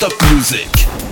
non-stop music.